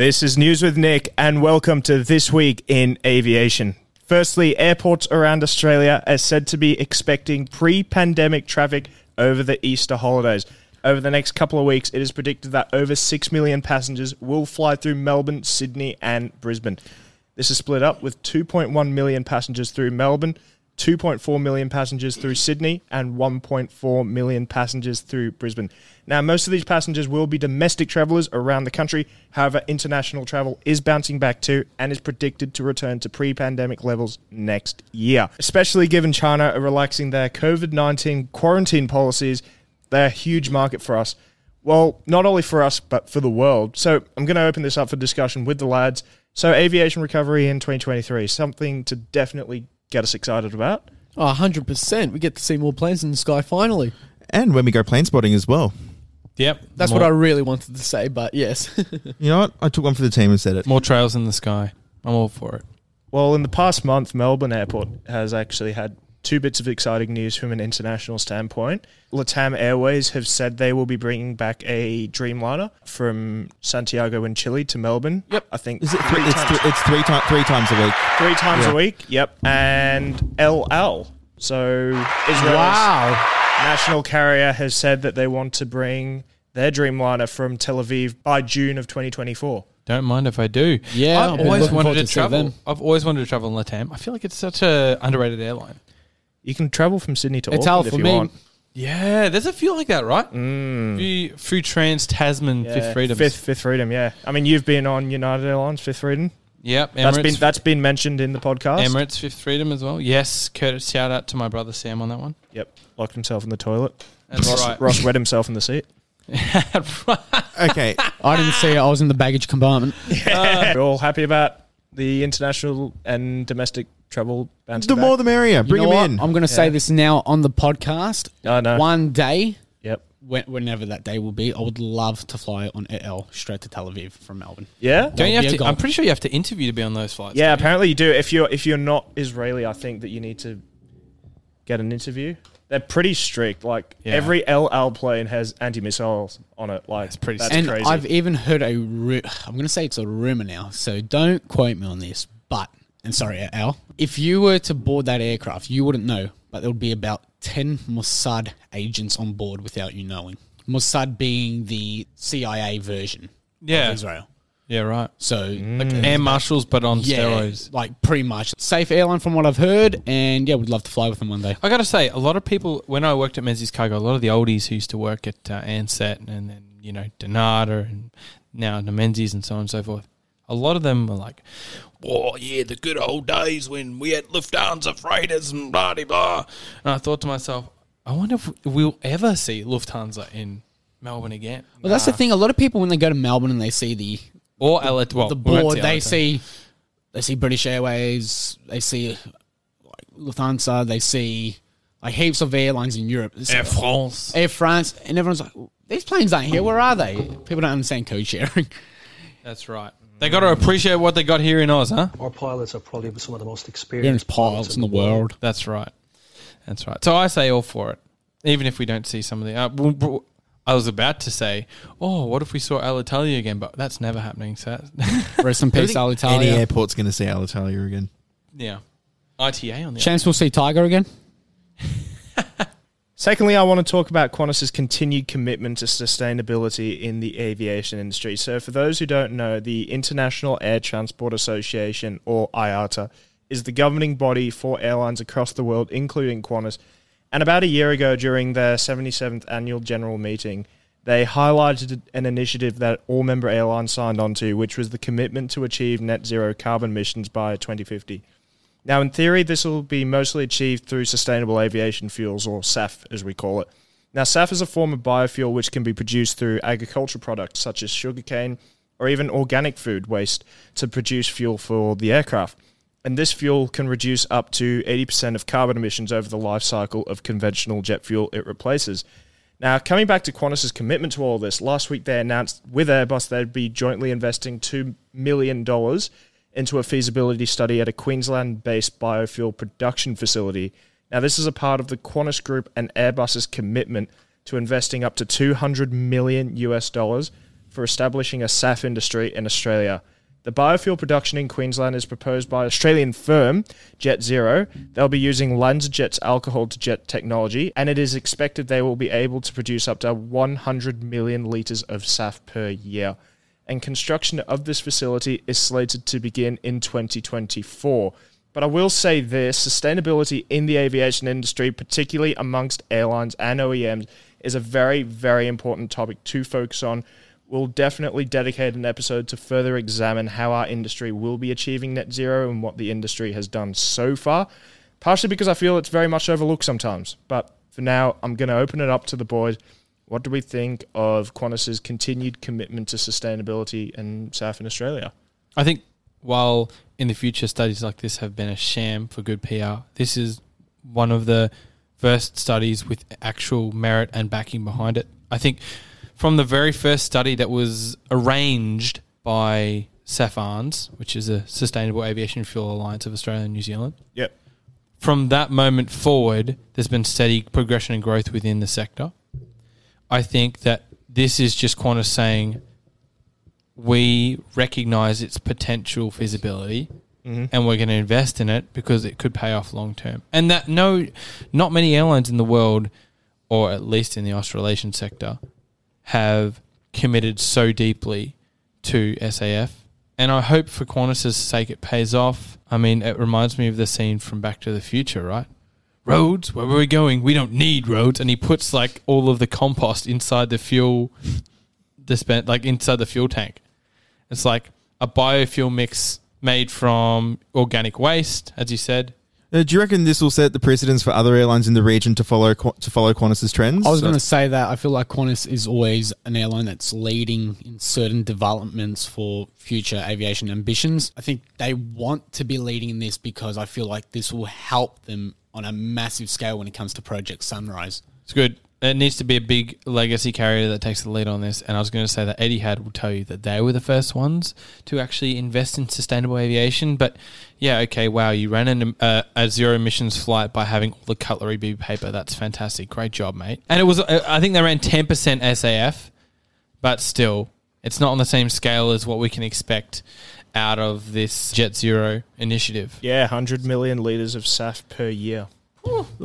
This is News with Nick, and welcome to This Week in Aviation. Firstly, airports around Australia are said to be expecting pre pandemic traffic over the Easter holidays. Over the next couple of weeks, it is predicted that over 6 million passengers will fly through Melbourne, Sydney, and Brisbane. This is split up with 2.1 million passengers through Melbourne, 2.4 million passengers through Sydney, and 1.4 million passengers through Brisbane. Now, most of these passengers will be domestic travellers around the country. However, international travel is bouncing back too and is predicted to return to pre pandemic levels next year. Especially given China are relaxing their COVID 19 quarantine policies, they're a huge market for us. Well, not only for us, but for the world. So I'm going to open this up for discussion with the lads. So, aviation recovery in 2023, something to definitely get us excited about. Oh, 100%. We get to see more planes in the sky finally. And when we go plane spotting as well. Yep. That's more, what I really wanted to say, but yes. You know what? I took one for the team and said it. More trails in the sky. I'm all for it. Well, in the past month, Melbourne Airport has actually had two bits of exciting news from an international standpoint. Latam Airways have said they will be bringing back a Dreamliner from Santiago in Chile to Melbourne. Yep. I think Is it three, three it's, times, th- it's three, ti- three times a week. three times Yeah. a week. Yep. And El Al. So Israel's wow. national carrier has said that they want to bring their Dreamliner from Tel Aviv by June of 2024. Don't mind if I do. Yeah, I've I've always wanted to to travel. them. I've always wanted to travel in Latam. I feel like it's such a underrated airline. You can travel from Sydney to It's Auckland all if for you me. want. Yeah, there's a few like that, right? Mm. Few, few Trans Tasman Yeah, Fifth Freedoms. Fifth, Fifth Freedom, yeah. I mean, you've been on United Airlines Fifth Freedom. Yep. That's Emirates, been that's been mentioned in the podcast. Emirates Fifth Freedom as well. Yes, Curtis. Shout out to my brother Sam on that one. Yep, locked himself in the toilet. That's Ross, right. Ross wet himself in the seat. Okay. I didn't see it. I was in the baggage compartment. We're all happy about the international and domestic travel bouncing the back. more the merrier. Bring you know them what? in. I'm going to say Yeah. this now on the podcast. I know. One day, Yep. when, whenever that day will be, I would love to fly on L straight to Tel Aviv from Melbourne. Yeah. Don't you have a to? goal. I'm pretty sure you have to interview to be on those flights. Yeah. don't you? Apparently you do. If you're if you're not Israeli, I think that you need to get an interview. They're pretty strict. Like Yeah. every El Al plane has anti missiles on it. Like That's pretty That's and crazy. I've even heard a. Ru- I'm going to say it's a rumor now, so don't quote me on this. But and sorry, Al, if you were to board that aircraft, you wouldn't know, but there would be about ten Mossad agents on board without you knowing. Mossad being the CIA version Yeah. of Israel. Yeah. Right. So Like air marshals, but on yeah, steroids. like pretty much safe airline from what I've heard, and yeah, we'd love to fly with them one day. I got to say, a lot of people, when I worked at Menzies Cargo, a lot of the oldies who used to work at uh, Ansett and then, you know, Donata and now the Menzies and so on and so forth, a lot of them were like, oh, yeah, the good old days when we had Lufthansa freighters and blah, blah, blah. And I thought to myself, I wonder if we'll ever see Lufthansa in Melbourne again. Well, that's the thing. A lot of people when they go to Melbourne and they see the Or LA, well, the we won't board, they see they see British Airways, they see like Lufthansa, they see like heaps of airlines in Europe. It's Air France. Air France, and everyone's like, these planes aren't here. Where are they? People don't understand code sharing. That's right. They got to appreciate what they got here in Oz, huh? Our pilots are probably some of the most There's experienced pilots in the world. That's right. That's right. So I say all for it, even if we don't see some of the. Uh, w- w- I was about to say, oh, what if we saw Alitalia again? But that's never happening. So that's- Rest in peace, think Any Alitalia. airport's going to see Alitalia again. yeah, ITA on the. Chance we'll see Tiger again. Secondly, I want to talk about Qantas's continued commitment to sustainability in the aviation industry. So, for those who don't know, the International Air Transport Association, or IATA, is the governing body for airlines across the world, including Qantas. And about a year ago, during their 77th annual general meeting, they highlighted an initiative that all member airlines signed onto, which was the commitment to achieve net zero carbon emissions by 2050. Now, in theory, this will be mostly achieved through sustainable aviation fuels, or SAF as we call it. Now, SAF is a form of biofuel which can be produced through agricultural products such as sugarcane or even organic food waste to produce fuel for the aircraft. And this fuel can reduce up to 80% of carbon emissions over the life cycle of conventional jet fuel it replaces. Now, coming back to Qantas's commitment to all this, last week they announced with Airbus they'd be jointly investing $2 million into a feasibility study at a Queensland based biofuel production facility. Now, this is a part of the Qantas Group and Airbus's commitment to investing up to 200 million US dollars for establishing a SAF industry in Australia. The biofuel production in Queensland is proposed by Australian firm Jet Zero. They'll be using LanzaJet's alcohol to jet technology, and it is expected they will be able to produce up to 100 million litres of SAF per year. And construction of this facility is slated to begin in 2024. But I will say this sustainability in the aviation industry, particularly amongst airlines and OEMs, is a very, very important topic to focus on. We'll definitely dedicate an episode to further examine how our industry will be achieving net zero and what the industry has done so far, partially because I feel it's very much overlooked sometimes. But for now, I'm going to open it up to the boys. What do we think of Qantas's continued commitment to sustainability in SAF in Australia? I think while in the future studies like this have been a sham for good PR, this is one of the first studies with actual merit and backing behind it. I think from the very first study that was arranged by SAFAANZ, which is a Sustainable Aviation Fuel Alliance of Australia and New Zealand, Yep. from that moment forward, there's been steady progression and growth within the sector. I think that this is just Qantas saying we recognize its potential feasibility mm-hmm. and we're going to invest in it because it could pay off long term. And that no, not many airlines in the world, or at least in the Australasian sector, have committed so deeply to SAF. And I hope for Qantas's sake it pays off. I mean, it reminds me of the scene from Back to the Future, right? Roads, where were we going? We don't need roads. And he puts like all of the compost inside the fuel dispen like inside the fuel tank. It's like a biofuel mix made from organic waste, as you said. Uh, do you reckon this will set the precedence for other airlines in the region to follow to follow Qantas's trends? I was So- going to say that I feel like Qantas is always an airline that's leading in certain developments for future aviation ambitions. I think they want to be leading in this because I feel like this will help them on a massive scale when it comes to Project Sunrise. It's good. It needs to be a big legacy carrier that takes the lead on this. And I was going to say that Etihad will tell you that they were the first ones to actually invest in sustainable aviation. But yeah, okay, wow, you ran an, uh, a zero emissions flight by having all the cutlery be paper. That's fantastic. Great job, mate. And it was, uh, I think they ran 10% SAF, but still, it's not on the same scale as what we can expect out of this Jet Zero initiative. Yeah, 100 million litres of SAF per year.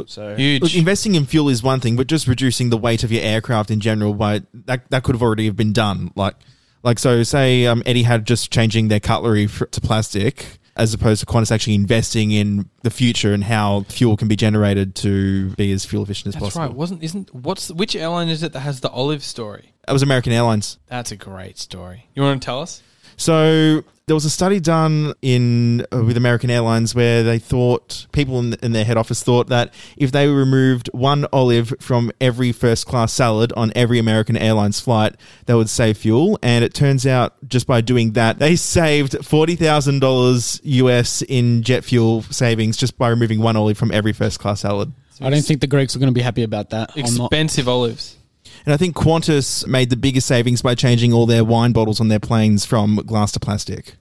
So Huge. Look, investing in fuel is one thing, but just reducing the weight of your aircraft in general by that that could have already have been done. Like, like so, say um, Etihad just changing their cutlery fr to plastic, as opposed to Qantas actually investing in the future and how fuel can be generated to be as fuel efficient as That's possible. right. Wasn't isn't what's which airline is it that has the olive story? That was American Airlines. That's a great story. You want to tell us? So there was a study done in uh, with American Airlines where they thought people in, in their head office thought that if they removed one olive from every first class salad on every American Airlines flight, they would save fuel. And it turns out just by doing that, they saved forty thousand dollars US in jet fuel savings just by removing one olive from every first class salad. I don't think the Greeks are going to be happy about that. I'm not. Expensive olives. And I think Qantas made the biggest savings by changing all their wine bottles on their planes from glass to plastic.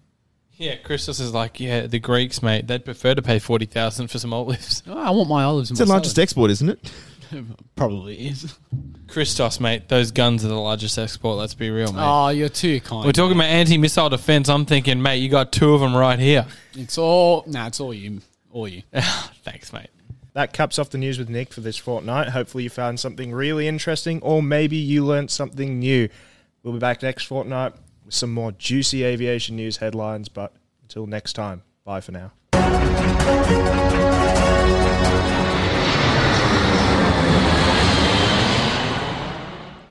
Yeah, Christos is like, yeah, the Greeks, mate, they'd prefer to pay forty thousand for some olives. Oh, I want my olives. It's the largest salad. export, isn't it? Probably is. Christos, mate, those guns are the largest export. Let's be real, mate. Oh, you're too kind. We're talking about anti-missile defense. I'm thinking, mate, you got two of them right here. It's all. Nah, it's all you. All you. Thanks, mate. That caps off the news with Nick for this fortnight. Hopefully, you found something really interesting, or maybe you learnt something new. We'll be back next fortnight with some more juicy aviation news headlines. But until next time, bye for now.